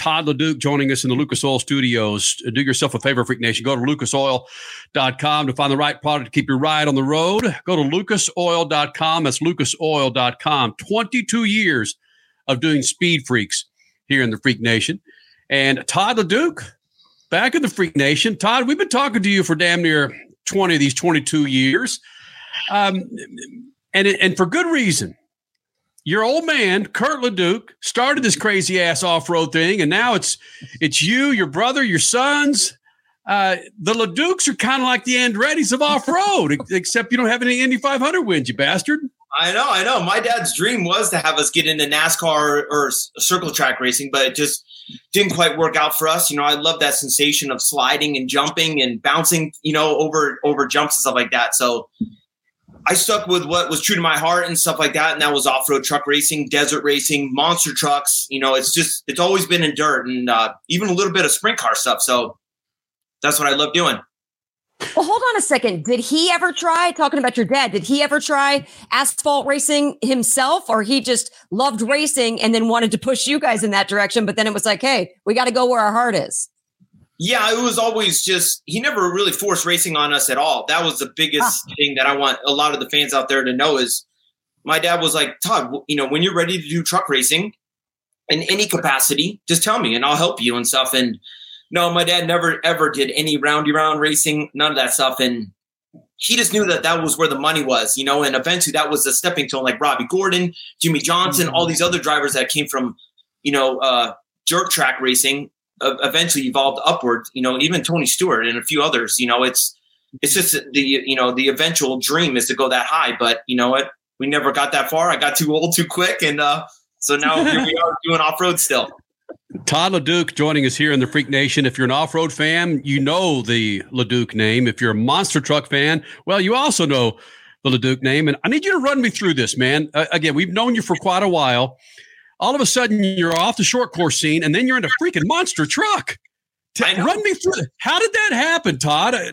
Todd LeDuc joining us in the Lucas Oil Studios. Do yourself a favor, Freak Nation. Go to lucasoil.com to find the right product to keep your ride on the road. Go to lucasoil.com. That's lucasoil.com. 22 years of doing speed freaks here in the Freak Nation. And Todd LeDuc, back in the Freak Nation. Todd, we've been talking to you for damn near 20 of these 22 years. Um, and, and for good reason your old man Curt LeDuc started this crazy ass off road thing, and now it's it's you, your brother, your sons. Uh, the LeDucs are kind of like the Andretti's of off road, except you don't have any Indy 500 wins, you bastard. I know, I know. My dad's dream was to have us get into NASCAR or circle track racing, but it just didn't quite work out for us. You know, I love that sensation of sliding and jumping and bouncing, you know, over over jumps and stuff like that. So I stuck with what was true to my heart and stuff like that. And that was off road truck racing, desert racing, monster trucks. You know, it's just, it's always been in dirt and uh, even a little bit of sprint car stuff. So that's what I love doing. Well, hold on a second. Did he ever try talking about your dad? Did he ever try asphalt racing himself, or he just loved racing and then wanted to push you guys in that direction? But then it was like, hey, we got to go where our heart is. Yeah, it was always just he never really forced racing on us at all. That was the biggest ah. thing that I want a lot of the fans out there to know is my dad was like, Todd, you know, when you're ready to do truck racing in any capacity, just tell me and I'll help you and stuff. And no, my dad never ever did any roundy round racing, none of that stuff. And he just knew that that was where the money was, you know, and eventually that was the stepping stone like Robby Gordon, Jimmie Johnson, mm-hmm. all these other drivers that came from, you know, uh, dirt track racing eventually evolved upward. You know, even Tony Stewart and a few others. You know, it's it's just the you know the eventual dream is to go that high, but you know what? We never got that far. I got too old too quick, and uh, so now here we are doing off road still. Todd LeDuc joining us here in the Freak Nation. If you're an off road fan, you know the LeDuc name. If you're a monster truck fan, well, you also know the LeDuc name. And I need you to run me through this, man. Uh, again, we've known you for quite a while all of a sudden you're off the short course scene and then you're in a freaking monster truck. run me through. How did that happen, Todd? Uh,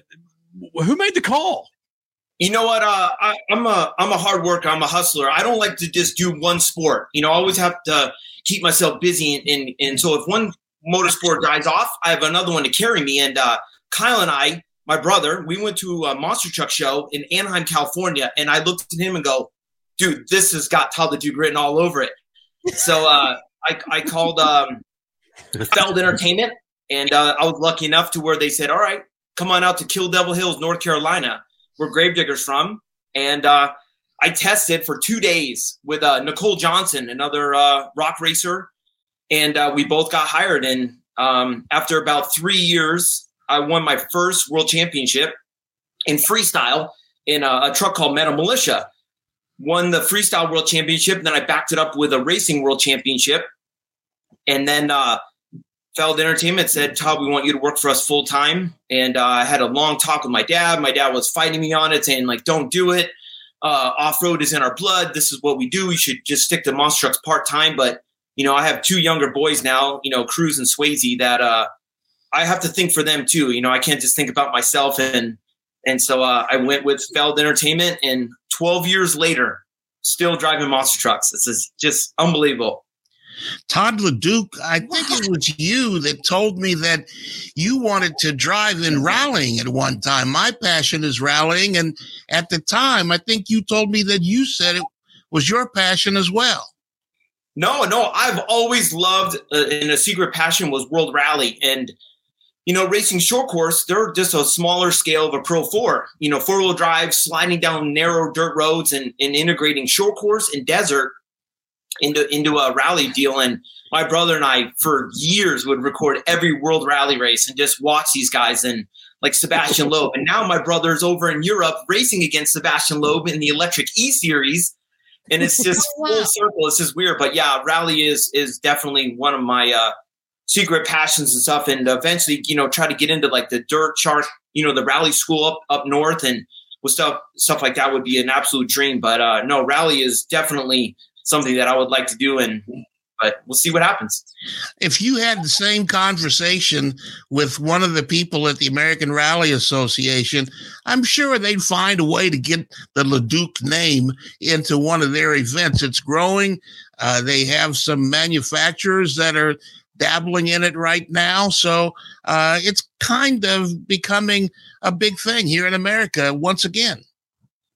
who made the call? You know what? Uh, I, am a I'm a hard worker. I'm a hustler. I don't like to just do one sport. You know, I always have to keep myself busy. And, and, and so if one motorsport dies off, I have another one to carry me. And uh, Kyle and I, my brother, we went to a monster truck show in Anaheim, California, and I looked at him and go, "Dude, this has got Todd LeDuc written all over it." So uh, I, I called um, Feld Entertainment, and uh, I was lucky enough to where they said, "All right, come on out to Kill Devil Hills, North Carolina, where Gravediggers from." And uh, I tested for two days with uh, Nicole Johnson, another uh, rock racer, and uh, we both got hired. And um, after about three years, I won my first world championship in freestyle in a, a truck called Metal Militia won the freestyle world championship. Then I backed it up with a racing world championship. And then uh, Feld Entertainment said, Todd, we want you to work for us full time. And uh, I had a long talk with my dad. My dad was fighting me on it, saying, like, don't do it. Uh, Off road is in our blood. This is what we do. We should just stick to monster trucks part time. But, you know, I have two younger boys now, you know, Cruz and Swayze, that uh, I have to think for them too. You know, I can't just think about myself and and so uh, I went with Feld Entertainment, and 12 years later, still driving monster trucks. This is just unbelievable. Todd LeDuc, I think it was you that told me that you wanted to drive in rallying at one time. My passion is rallying. And at the time, I think you told me that you said it was your passion as well. No, no, I've always loved, uh, and a secret passion was World Rally. And you know, racing short course, they're just a smaller scale of a Pro 4. You know, four wheel drive, sliding down narrow dirt roads and, and integrating short course and desert into, into a rally deal. And my brother and I, for years, would record every world rally race and just watch these guys and like Sebastian Loeb. And now my brother's over in Europe racing against Sebastian Loeb in the electric E series. And it's just oh, wow. full circle. It's just weird. But yeah, rally is is definitely one of my uh, secret passions and stuff and eventually you know try to get into like the DirtFish you know the rally school up up north and with stuff stuff like that would be an absolute dream. But uh no rally is definitely something that i would like to do and but we'll see what happens. If you had the same conversation with one of the people at the american rally association i'm sure they'd find a way to get the leduc name into one of their events. It's growing. Uh, they have some manufacturers that are dabbling in it right now. So uh, it's kind of becoming a big thing here in America once again.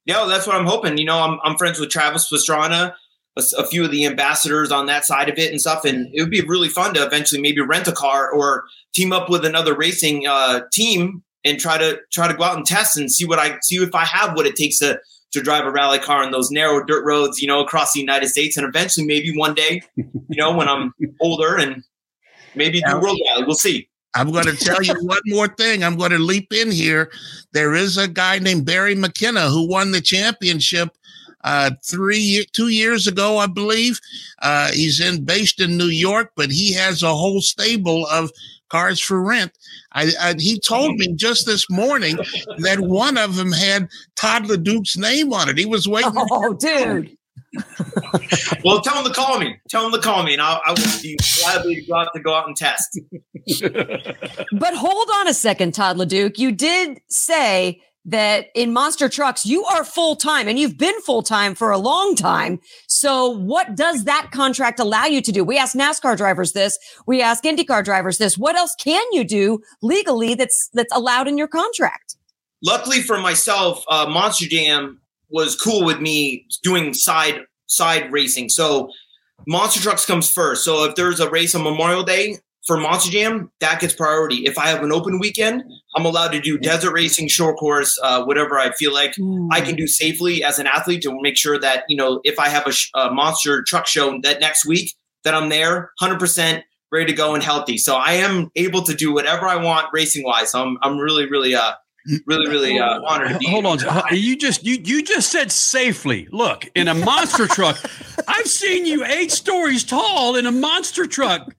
Yeah, that's what I'm hoping. You know, I'm, I'm friends with Travis Pastrana, a, a, few of the ambassadors on that side of it and stuff. And it would be really fun to eventually maybe rent a car or team up with another racing uh, team and try to try to go out and test and see what I see if I have what it takes to to drive a rally car on those narrow dirt roads, you know, across the United States. And eventually, maybe one day, you know, when I'm older and maybe do world rally, we'll see. I'm going to tell you one more thing. I'm going to leap in here. There is a guy named Barry McKenna who won the championship uh, three, two years ago, I believe. Uh, he's in based in New York, but he has a whole stable of cars for rent. I, I, he told me just this morning that one of them had Todd LeDuc's name on it. He was waiting. Oh, dude. well, tell him to call me. Tell him to call me, and I'll, I will be gladly to go out to go out and test. but hold on a second, Todd LeDuc. You did say that in monster trucks, you are full time and you've been full time for a long time. So what does that contract allow you to do? We ask NASCAR drivers this. We ask IndyCar drivers this. What else can you do legally that's, that's allowed in your contract? Luckily for myself, uh, Monster Jam was cool with me doing side, side racing. So Monster Trucks comes first. So if there's a race on Memorial Day, for Monster Jam, that gets priority. If I have an open weekend, I'm allowed to do desert racing, short course, uh, whatever I feel like mm. I can do safely as an athlete to make sure that you know if I have a, sh- a monster truck show that next week, that I'm there, hundred percent ready to go and healthy. So I am able to do whatever I want racing wise. So I'm I'm really really uh really really uh, honored to be hold on you just you you just said safely look in a monster truck i've seen you eight stories tall in a monster truck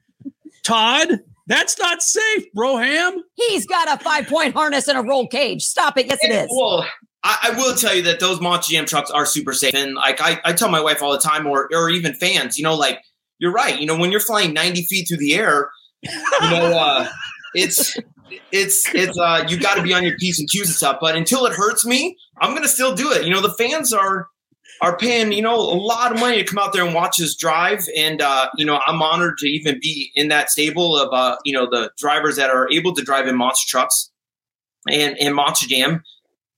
Todd, that's not safe, Broham. He's got a five point harness and a roll cage. Stop it. Yes, it is. Well, I, I, will tell you that those Monster Jam trucks are super safe. And like I, I tell my wife all the time, or or even fans, you know, like you're right. You know, when you're flying 90 feet through the air, you know, uh, it's it's it's uh you got to be on your p's and q's and stuff. But until it hurts me, I'm gonna still do it. You know, the fans are are paying, you know, a lot of money to come out there and watch us drive. And, uh, you know, I'm honored to even be in that stable of, uh, you know, the drivers that are able to drive in monster trucks and, and monster jam.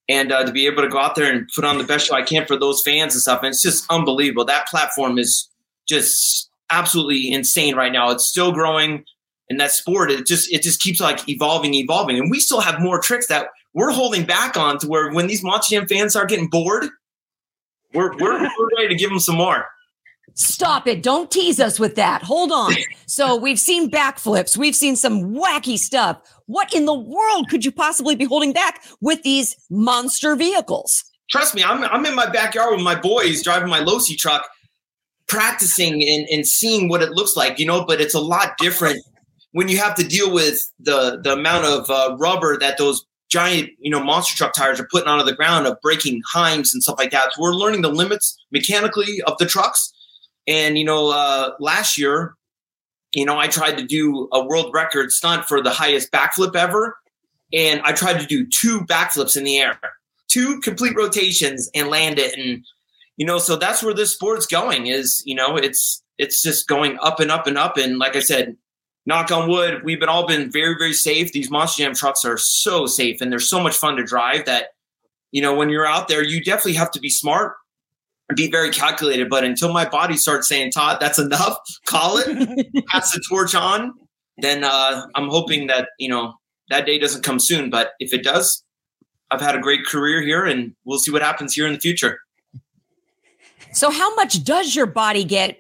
And uh, to be able to go out there and put on the best show I can for those fans and stuff. And it's just unbelievable. That platform is just absolutely insane right now. It's still growing. And that sport, it just it just keeps like evolving, evolving. And we still have more tricks that we're holding back on to where when these Monster Jam fans start getting bored, we're, we're, we're ready to give them some more. Stop it. Don't tease us with that. Hold on. So we've seen backflips. We've seen some wacky stuff. What in the world could you possibly be holding back with these monster vehicles? Trust me, I'm, I'm in my backyard with my boys driving my Losi truck, practicing and, and seeing what it looks like, you know, but it's a lot different when you have to deal with the, the amount of uh, rubber that those giant, you know, monster truck tires are putting onto the ground of breaking Heims and stuff like that. So we're learning the limits mechanically of the trucks. And, you know, uh, last year, you know, I tried to do a world record stunt for the highest backflip ever. And I tried to do two backflips in the air, two complete rotations and land it. And, you know, so that's where this sport's going is, you know, it's, it's just going up and up and up. And like I said, knock on wood, we've been all been very, very safe. These Monster Jam trucks are so safe and they're so much fun to drive that, you know, when you're out there, you definitely have to be smart and be very calculated. But until my body starts saying, Todd, that's enough, call it, pass the torch on, then uh, I'm hoping that, you know, that day doesn't come soon. But if it does, I've had a great career here and we'll see what happens here in the future. So, how much does your body get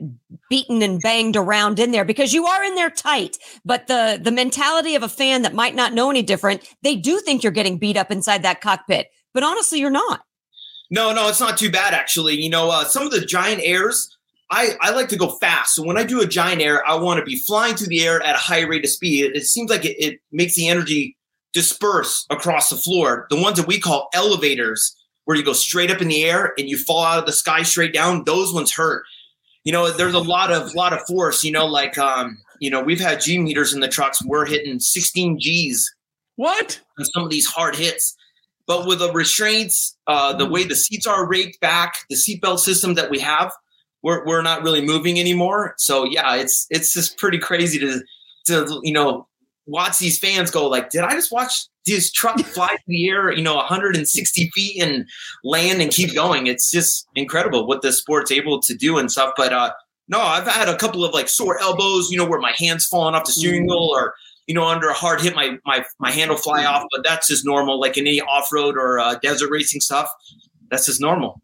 beaten and banged around in there? Because you are in there tight, but the the mentality of a fan that might not know any different, they do think you're getting beat up inside that cockpit. But honestly, you're not. No, no, it's not too bad actually. You know, uh, some of the giant airs, I I like to go fast. So when I do a giant air, I want to be flying through the air at a high rate of speed. It, it seems like it, it makes the energy disperse across the floor. The ones that we call elevators where you go straight up in the air and you fall out of the sky straight down, those ones hurt. You know, there's a lot of lot of force. You know, like um, you know, we've had G meters in the trucks. We're hitting 16 G's. What? On some of these hard hits. But with the restraints, uh, the way the seats are raked back, the seatbelt system that we have, we're, we're not really moving anymore. So yeah, it's it's just pretty crazy to to you know watch these fans go like, did I just watch this truck fly through the air, you know, 160 feet and land and keep going? It's just incredible what the sport's able to do and stuff. But uh, no, I've had a couple of like sore elbows, you know, where my hands falling off the steering wheel or you know, under a hard hit, my my my hand will fly off. But that's just normal, like in any off road or uh, desert racing stuff. That's just normal.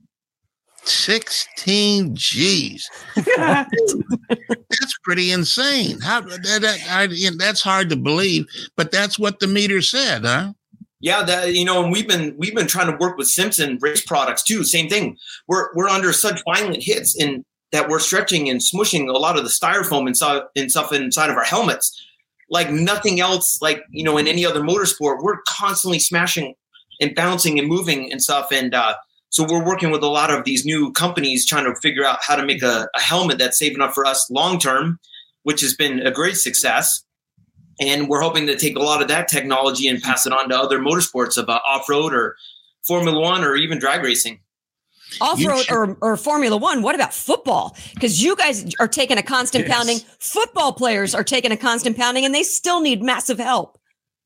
16 G's. that's pretty insane. How that, that I, that's hard to believe, but that's what the meter said, huh? Yeah, that you know, and we've been we've been trying to work with Simpson race products too. Same thing. We're we're under such violent hits in that we're stretching and smushing a lot of the styrofoam inside and stuff inside of our helmets, like nothing else. Like you know, in any other motorsport, we're constantly smashing and bouncing and moving and stuff. And uh, so we're working with a lot of these new companies trying to figure out how to make a, a helmet that's safe enough for us long term, which has been a great success. And we're hoping to take a lot of that technology and pass it on to other motorsports of uh, off road or Formula One or even drag racing. Off road or, or Formula One. What about football? Because you guys are taking a constant yes. pounding. Football players are taking a constant pounding, and they still need massive help.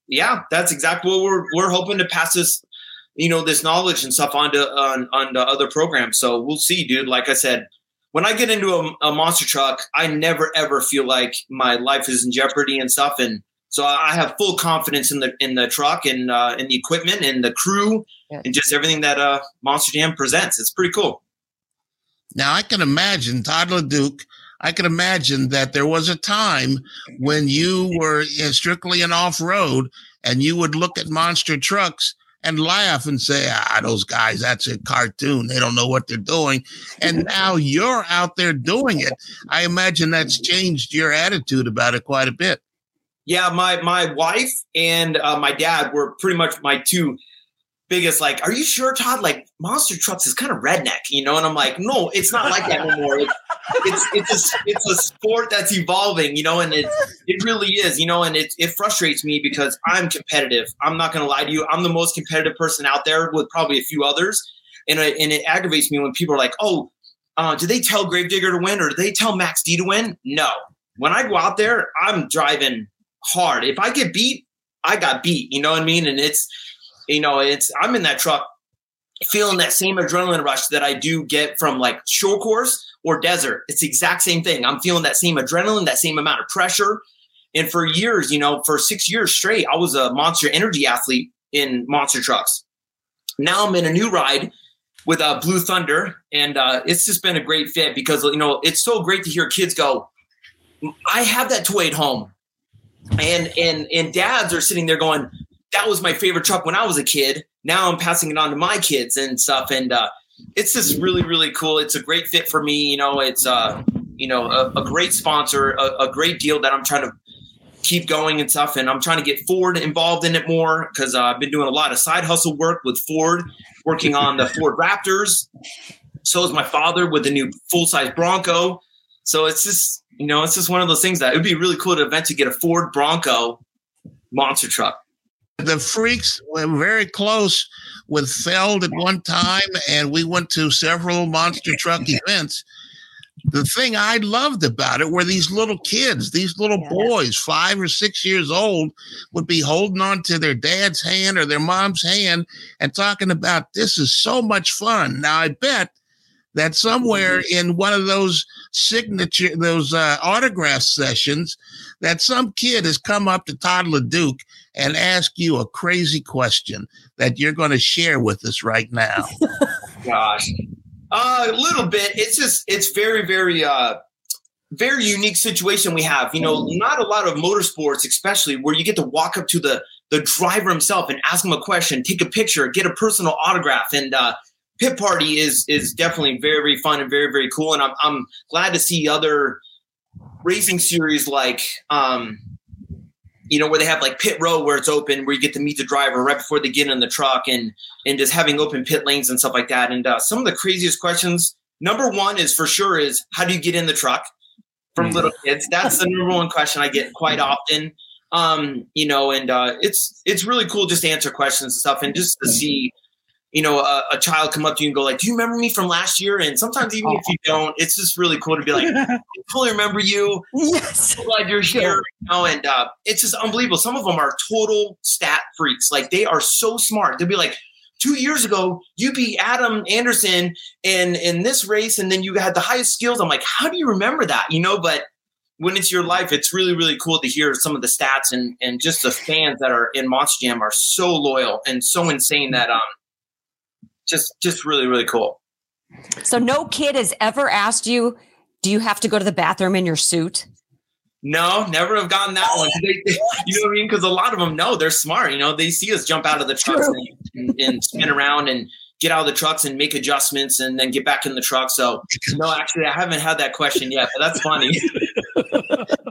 Yeah, that's exactly what we're we're hoping to pass this you know this knowledge and stuff onto on onto other programs. So we'll see, dude. Like I said, when I get into a, a, monster truck, I never ever feel like my life is in jeopardy and stuff. And so I have full confidence in the in the truck and uh, in the equipment and the crew yeah. and just everything that uh, Monster Jam presents. It's pretty cool. Now I can imagine Todd LeDuc. I can imagine that there was a time when you were strictly an off road and you would look at monster trucks and laugh and say, ah, those guys, that's a cartoon. They don't know what they're doing. And now you're out there doing it. I imagine that's changed your attitude about it quite a bit. Yeah, my my wife and uh, my dad were pretty much my two biggest like, are you sure, Todd? Like monster trucks is kind of redneck, you know? And I'm like, no, it's not like that anymore. It's it's it's a, it's a sport that's evolving, you know, and it it really is, you know, and it it frustrates me because I'm competitive. I'm not gonna lie to you. I'm the most competitive person out there with probably a few others. And it, and it aggravates me when people are like, oh, uh, do they tell Gravedigger to win or do they tell Max D to win? No. When I go out there, I'm driving hard. If I get beat, I got beat. You know what I mean? And it's you know, it's I'm in that truck feeling that same adrenaline rush that I do get from like short course or desert. It's the exact same thing. I'm feeling that same adrenaline, that same amount of pressure. And for years, you know, for six years straight, I was a monster energy athlete in monster trucks. Now I'm in a new ride with uh, Blue Thunder, and uh, it's just been a great fit because you know it's so great to hear kids go. I have that toy at home, and and and dads are sitting there going, that was my favorite truck when I was a kid. Now I'm passing it on to my kids and stuff. And uh, it's just really, really cool. It's a great fit for me. You know, it's, uh, you know, a, a great sponsor, a, a, great deal that I'm trying to keep going and stuff. And I'm trying to get Ford involved in it more because uh, I've been doing a lot of side hustle work with Ford, working on the Ford Raptors. So is my father with the new full size Bronco. So it's just, you know, it's just one of those things that it would be really cool to eventually get a Ford Bronco monster truck. The freaks were very close with Feld at one time, and we went to several monster truck events. The thing I loved about it were these little kids, these little boys, five or six years old, would be holding on to their dad's hand or their mom's hand and talking about this is so much fun. Now, I bet that somewhere mm-hmm. in one of those signature, those uh, autograph sessions, that some kid has come up to Todd LeDuc and ask you a crazy question that you're going to share with us right now. Gosh, uh, a little bit. It's just, it's very, very, uh, very unique situation we have. You know, not a lot of motorsports, especially where you get to walk up to the the driver himself and ask him a question, take a picture, get a personal autograph, and uh, pit party is is definitely very very fun and very very cool and i'm, I'm glad to see other racing series like um you know where they have like pit row where it's open where you get to meet the driver right before they get in the truck and and just having open pit lanes and stuff like that. And uh, some of the craziest questions number one is for sure is how do you get in the truck from mm. little kids? That's the number one question i get quite often. Um you know and uh it's it's really cool just to answer questions and stuff and just to see you know, a, a, child come up to you and go like, "Do you remember me from last year?" And sometimes even if you don't, it's just really cool to be like, "I fully remember you." Yes, I'm glad you're here. You know, and uh, it's just unbelievable. Some of them are total stat freaks. Like they are so smart. They'll be like, two years ago, you beat Adam Anderson in in this race, and then you had the highest skills." I'm like, "How do you remember that?" You know, but when it's your life, it's really, really cool to hear some of the stats and and just the fans that are in Monster Jam are so loyal and so insane that um just just really really cool. So no kid has ever asked you, "Do you have to go to the bathroom in your suit?" No, never have gotten that one. They, they, you know what I mean? Because a lot of them know they're smart. You know, they see us jump out of the trucks and, and, and, spin around and get out of the trucks and make adjustments and then get back in the truck. So no, actually, I haven't had that question yet, but that's funny.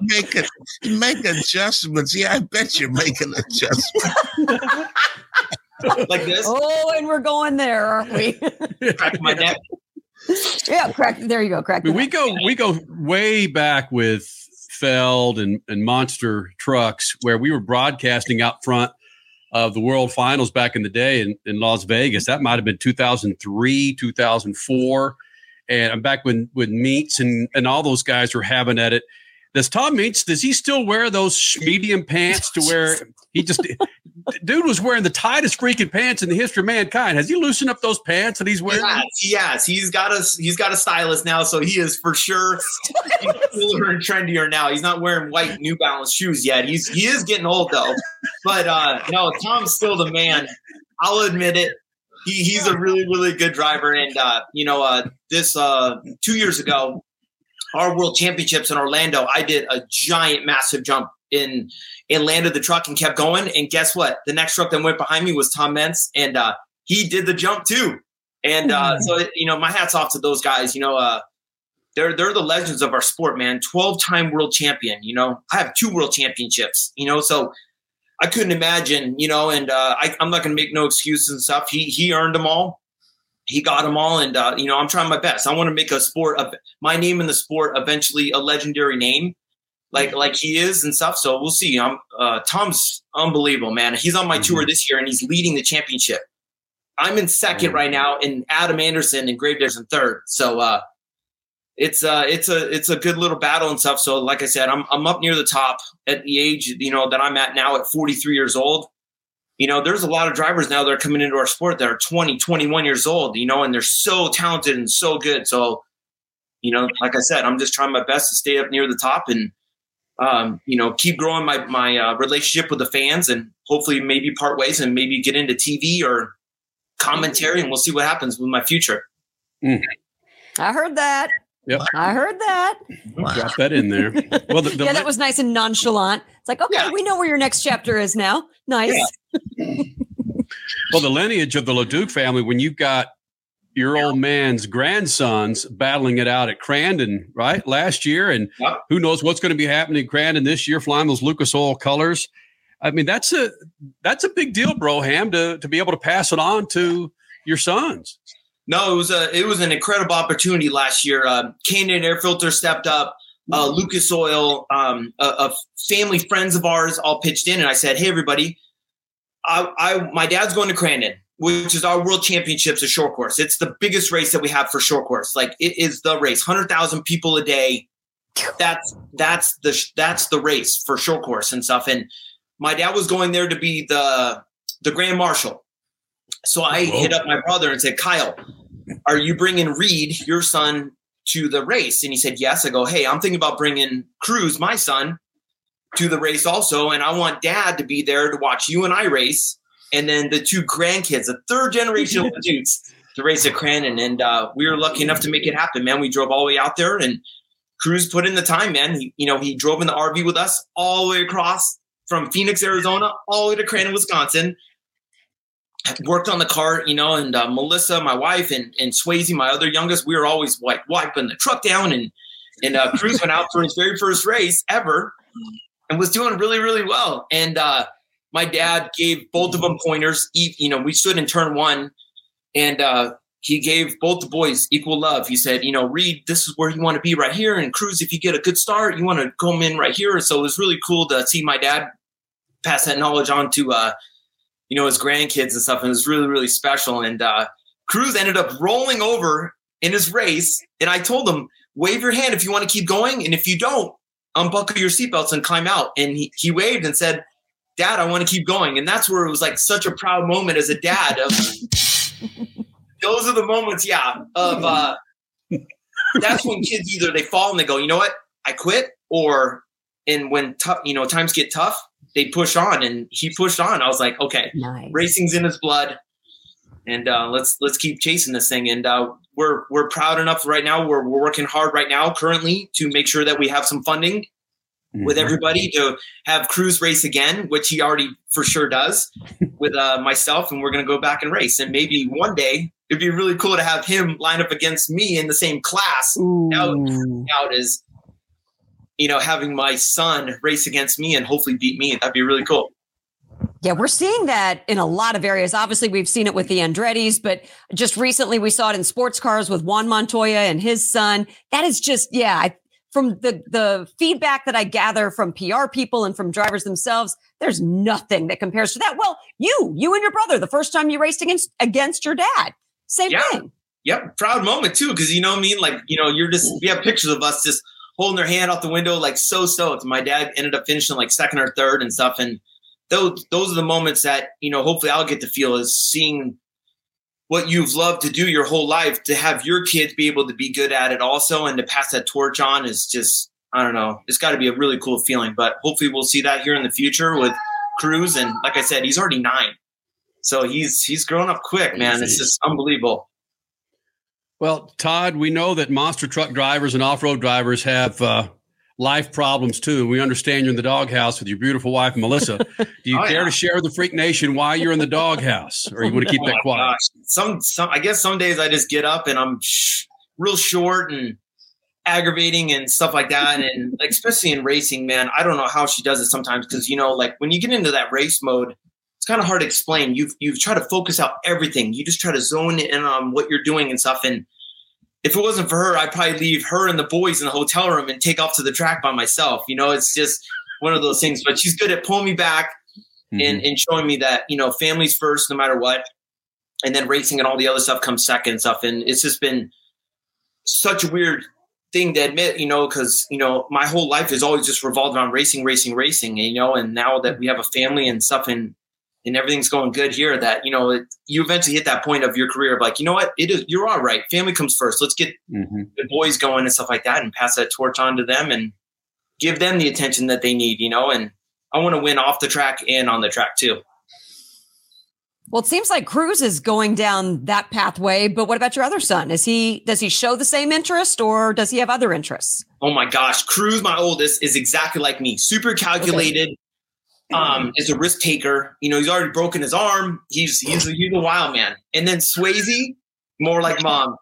make it, make adjustments. Yeah, I bet you're making adjustments. like this. Oh, and we're going there, aren't we? Crack my neck. Yeah, crack. There you go. Crack. I mean, we go we go way back with Feld and and Monster Trucks, where we were broadcasting out front of the World Finals back in the day in, in Las Vegas. That might have been 2003, 2004. And I'm back when when Meents and and all those guys were having at it. Does Tom Meents does he still wear those medium pants to where he just dude was wearing the tightest freaking pants in the history of mankind. Has he loosened up those pants that he's wearing? Yes, yes. He's got a he's got a stylist now, so he is for sure cooler and trendier now. He's not wearing white New Balance shoes yet. He's he is getting old though. But uh no, Tom's still the man. I'll admit it. He, he's a really really good driver, and uh, you know uh, this uh, two years ago, our World Championships in Orlando, I did a giant, massive jump in and landed the truck and kept going. And guess what? The next truck that went behind me was Tom Meents, and uh, he did the jump too. And uh, so, you know, my hats off to those guys. You know, uh, they're they're the legends of our sport, man. Twelve time world champion. You know, I have two world championships. You know, so I couldn't imagine. You know, and uh, I, I'm not going to make no excuses and stuff. He he earned them all. He got them all, and uh, you know, I'm trying my best. I want to make a sport of my name in the sport eventually a legendary name like like he is and stuff. So we'll see. I'm uh, Tom's unbelievable, man. He's on my mm-hmm. tour this year and he's leading the championship. I'm in second right now, and Adam Anderson and Gravediggers in third. So uh, it's uh, it's a it's a good little battle and stuff. So like I said, I'm I'm up near the top at the age you know that I'm at now at 43 years old. You know, there's a lot of drivers now that are coming into our sport that are 20, 21 years old. You know, and they're so talented and so good. So, you know, like I said, I'm just trying my best to stay up near the top and um, you know, keep growing my my uh, relationship with the fans, and hopefully maybe part ways and maybe get into TV or commentary, and we'll see what happens with my future. Mm. I heard that. Yep. I heard that. Wow. Drop that in there. Well, the, the yeah, that was nice and nonchalant. It's like, okay, yeah. we know where your next chapter is now. Nice. Yeah. well, the lineage of the LeDuc family, when you've got your old man's grandsons battling it out at Crandon, right? Last year. And yep. who knows what's going to be happening in Crandon this year, flying those Lucas Oil colors. I mean, that's a that's a big deal, Broham, to to be able to pass it on to your sons. No, it was a it was an incredible opportunity last year. Uh, Canadian Air Filter stepped up. Uh, Lucas Oil, um, a, a, family friends of ours all pitched in, and I said, "Hey, everybody, I, I my dad's going to Crandon which is our world championships of short course. It's the biggest race that we have for short course. Like it is the race, hundred thousand people a day. That's that's the that's the race for short course and stuff. And my dad was going there to be the the grand marshal. So I Whoa. hit up my brother and said, Kyle, are you bringing Reed, your son, to the race? And he said, Yes. I go, Hey, I'm thinking about bringing Cruz, my son, to the race also, and I want Dad to be there to watch you and I race and then the two grandkids, the third generation of dudes to race at Crandon. And uh, we were lucky enough to make it happen, man. We drove all the way out there and Cruz put in the time, man. He, you know, he drove in the RV with us all the way across from Phoenix, Arizona, all the way to Crandon, Wisconsin. Worked on the cart, you know, and uh, Melissa, my wife, and and Swayze, my other youngest, we were always like wiping the truck down, and and uh, Cruz went out for his very first race ever, and was doing really really well. And uh, my dad gave both of them pointers. You know, we stood in turn one, and uh, he gave both the boys equal love. He said, you know, Reed, this is where you want to be right here, and Cruz, if you get a good start, you want to come in right here. So it was really cool to see my dad pass that knowledge on to, uh, you know, his grandkids and stuff. And it was really, really special. And uh, Cruz ended up rolling over in his race. And I told him, wave your hand if you want to keep going. And if you don't, unbuckle your seatbelts and climb out. And he, he waved and said, Dad, I want to keep going. And that's where it was like such a proud moment as a dad of those are the moments, yeah, of uh that's when kids either they fall and they go, you know what, I quit, or and when tough, you know, times get tough, they push on, and he pushed on. I was like, okay, Nice. racing's in his blood, and uh, let's let's keep chasing this thing. And uh, we're we're proud enough right now. We're we're working hard right now, currently, to make sure that we have some funding with Mhm. everybody to have Cruz race again, which he already for sure does with uh, myself, and we're gonna go back and race. And maybe one day it'd be really cool to have him line up against me in the same class. Now, Ooh. out is you know having my son race against me and hopefully beat me. That'd be really cool. Yeah, we're seeing that in a lot of areas. Obviously, we've seen it with the Andretti's, but just recently we saw it in sports cars with Juan Montoya and his son. That is just, yeah, I, from the the feedback that I gather from PR people and from drivers themselves, there's nothing that compares to that. Well, you, you and your brother, the first time you raced against against your dad, same Yeah. thing. Yep, proud moment too, because you know what I mean. Like you know, you're just we have pictures of us just holding their hand out the window, like so stoked. My dad ended up finishing like second or third and stuff, and those those are the moments that you know. Hopefully, I'll get to feel is seeing what you've loved to do your whole life to have your kids be able to be good at it also, and to pass that torch on is just I don't know. It's got to be a really cool feeling. But hopefully, we'll see that here in the future with Cruz. And like I said, he's already nine. So he's he's grown up quick, man. It's just unbelievable. Well, Todd, we know that monster truck drivers and off-road drivers have uh, life problems too. We understand you're in the doghouse with your beautiful wife, Melissa. Do you Oh, care yeah. to share with the Freak Nation why you're in the doghouse, or you want to keep Oh that quiet? gosh. Some, some, I guess some days I just get up and I'm sh- real short and aggravating and stuff like that. And especially in racing, man, I don't know how she does it sometimes because you know, like when you get into that race mode, it's kind of hard to explain. You've you've tried to focus out everything. You just try to zone in on what you're doing and stuff. And if it wasn't for her, I'd probably leave her and the boys in the hotel room and take off to the track by myself. You know, it's just one of those things. But she's good at pulling me back Mhm. and, and showing me that you know family's first no matter what and then racing and all the other stuff comes second and stuff and it's just been such a weird thing to admit you know because you know my whole life has always just revolved around racing racing racing and, you know and now that we have a family and stuff and and everything's going good here that you know it, you eventually hit that point of your career of like you know what it is you're all right family comes first let's get Mhm. the boys going and stuff like that and pass that torch on to them and give them the attention that they need, you know, and I want to win off the track and on the track too. Well, it seems like Cruz is going down that pathway, but what about your other son? Is he does he show the same interest or does he have other interests? Oh my gosh, Cruz, my oldest, is exactly like me. Super calculated. Um, is a risk taker. You know, he's already broken his arm. He's he's he's a wild man. And then Swayze, more like mom,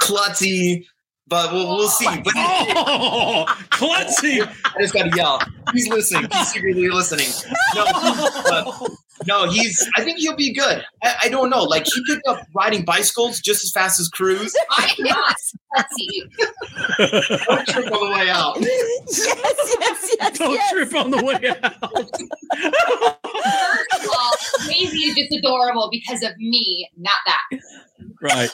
klutzy. But we'll, we'll see. But Oh, klutzy! I just got to yell. He's listening. He's secretly listening. No, uh, no, he's. I think he'll be good. I, I don't know. Like he picked up riding bicycles just as fast as Cruz. I'm not. Let's. Don't trip on the way out. yes, yes, yes, Don't yes. trip on the way out. First of all, Maisie is just adorable because of me, not that. Right.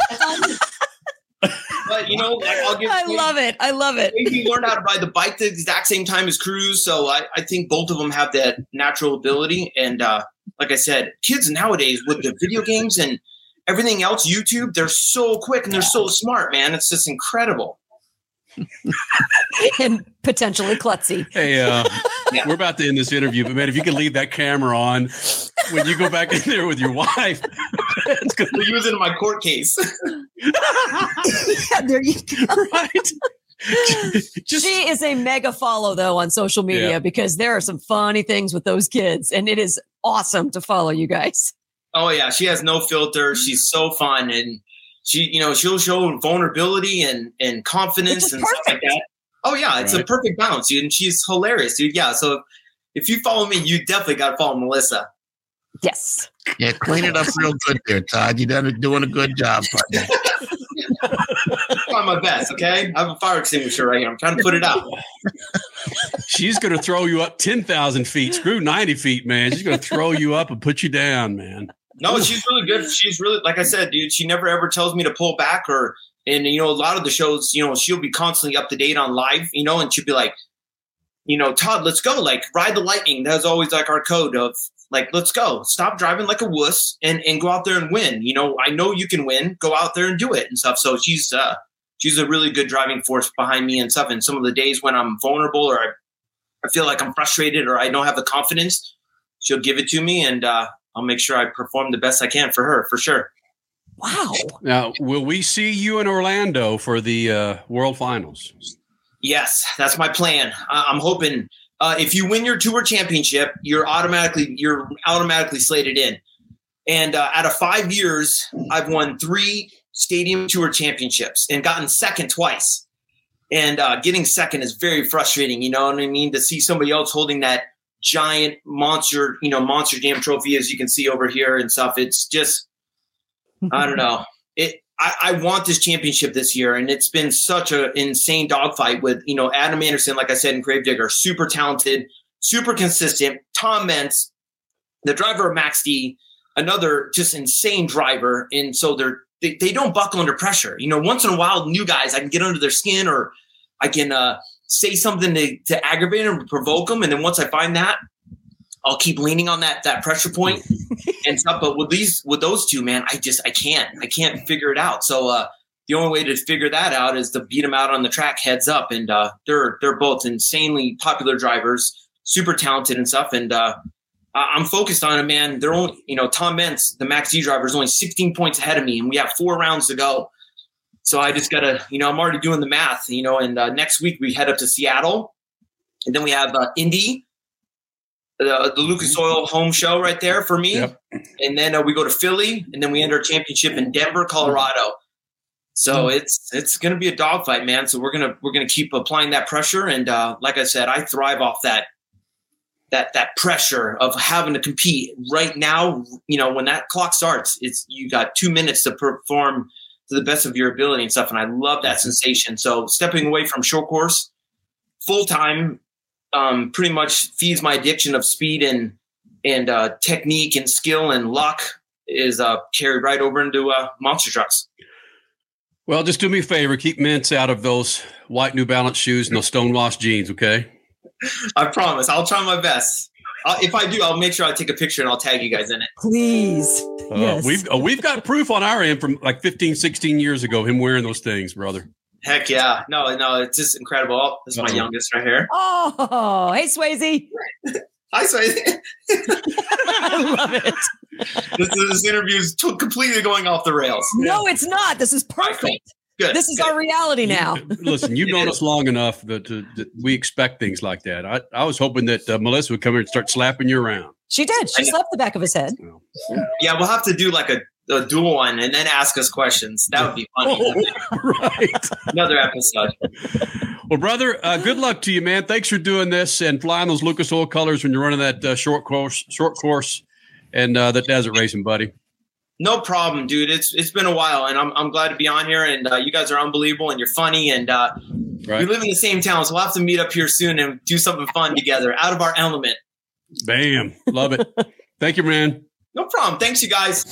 But you know, like, I'll give. I love it. I love it. Maybe learned how to ride the bike the exact same time as Cruz, so I, I think both of them have that natural ability. And uh, like I said, kids nowadays with the video games and everything else, YouTube, they're so quick and they're so smart, man. It's just incredible. And potentially klutzy. Hey, uh, Yeah. we're about to end this interview, but man, if you can leave that camera on when you go back in there with your wife, it's gonna We're using my court case. Yeah, there you go. right. Just she is a mega follow though on social media Yeah. because there are some funny things with those kids, and it is awesome to follow you guys. Oh yeah, she has no filter. She's so fun, and she, you know, she'll show vulnerability and and confidence Which is and stuff like that. Oh yeah, it's a perfect balance, dude, and she's hilarious, dude. Yeah, so if you follow me, you definitely got to follow Melissa. Yes. Yeah, clean it up real good there, Todd. You're doing a good job. trying my best. Okay, I have a fire extinguisher right here. I'm trying to put it out. She's to throw you up ten thousand feet. Screw ninety feet, man. She's to throw you up and put you down, man. No, she's really good. She's really, like I said, dude. She never ever tells me to pull back or. And you know, a lot of the shows, you know, she'll be constantly up to date on live, you know, and she'll be like, you know, Todd, let's go. Like, ride the lightning. That's always like our code of like, let's go. Stop driving like a wuss and and go out there and win. You know, I know you can win. Go out there and do it and stuff. So she's uh she's a really good driving force behind me and stuff. And some of the days when I'm vulnerable or I, I feel like I'm frustrated or I don't have the confidence, she'll give it to me and uh I'll make sure I perform the best I can for her for sure. Wow. Now, will we see you in Orlando for the uh, World Finals? Yes, that's my plan. I- I'm hoping uh, if you win your tour championship, you're automatically you're automatically slated in. And uh, out of five years, I've won three stadium tour championships and gotten second twice. And uh, getting second is very frustrating. You know what I mean? To see somebody else holding that giant monster, you know, monster jam trophy, as you can see over here and stuff. It's just I don't know. It. I, I want this championship this year, and it's been such an insane dogfight with you know Adam Anderson, like I said in Gravedigger, super talented, super consistent. Tom Meents, the driver of Max D, another just insane driver, and so they're they, they don't buckle under pressure. You know, once in a while, new guys I can get under their skin or I can uh, say something to, to aggravate them, provoke them, and then once I find that, I'll keep leaning on that that pressure point and stuff. But with these, with those two, man, I just I can't, I can't figure it out. So uh, the only way to figure that out is to beat them out on the track heads up. And uh, they're they're both insanely popular drivers, super talented and stuff. And uh, I'm focused on it, man. They're only, you know, Tom Meents, the Max D driver, is only 16 points ahead of me, and we have four rounds to go. So I just gotta, you know, I'm already doing the math, you know. And uh, next week we head up to Seattle, and then we have uh, Indy, the, the Lucas Oil home show right there for me. Yep. And then uh, we go to Philly, and then we end our championship in Denver, Colorado. So it's it's going to be a dogfight, man. So we're gonna we're gonna keep applying that pressure, and uh, like I said, I thrive off that that that pressure of having to compete right now. You know, when that clock starts, it's you got two minutes to perform to the best of your ability and stuff. And I love that sensation. So stepping away from short course full time um, pretty much feeds my addiction of speed and and uh, technique and skill and luck is uh, carried right over into uh, monster trucks. Well, just do me a favor. Keep Meents out of those white New Balance shoes and those stonewashed jeans, okay? I promise. I'll try my best. Uh, if I do, I'll make sure I take a picture and I'll tag you guys in it. Please. Uh, yes. We've uh, we've got proof on our end from like 15, 16 years ago, him wearing those things, brother. Heck yeah! No, no, it's just incredible. Oh, this is my Uh-oh. youngest right here. oh, hey, Swayze. Hi, Swayze. I love it. this, this interview is t- completely going off the rails. No, it's not. This is perfect. Good. This is good. our reality now. Listen, you've known us long enough that, to, that we expect things like that. I, I was hoping that uh, Melissa would come here and start slapping you around. She did. She slapped the back of his head. Yeah, we'll have to do like a, a dual one and then ask us questions. That would be funny. right. Another episode. Well, brother, uh, good luck to you, man. Thanks for doing this and flying those Lucas Oil colors when you're running that uh, short course, short course, and uh, that desert racing, buddy. No problem, dude. It's it's been a while, and I'm I'm glad to be on here. And uh, you guys are unbelievable, and you're funny, and uh, Right. we live in the same town, so we'll have to meet up here soon and do something fun together, out of our element. Bam. Love it. Thank you, man. No problem. Thanks, you guys.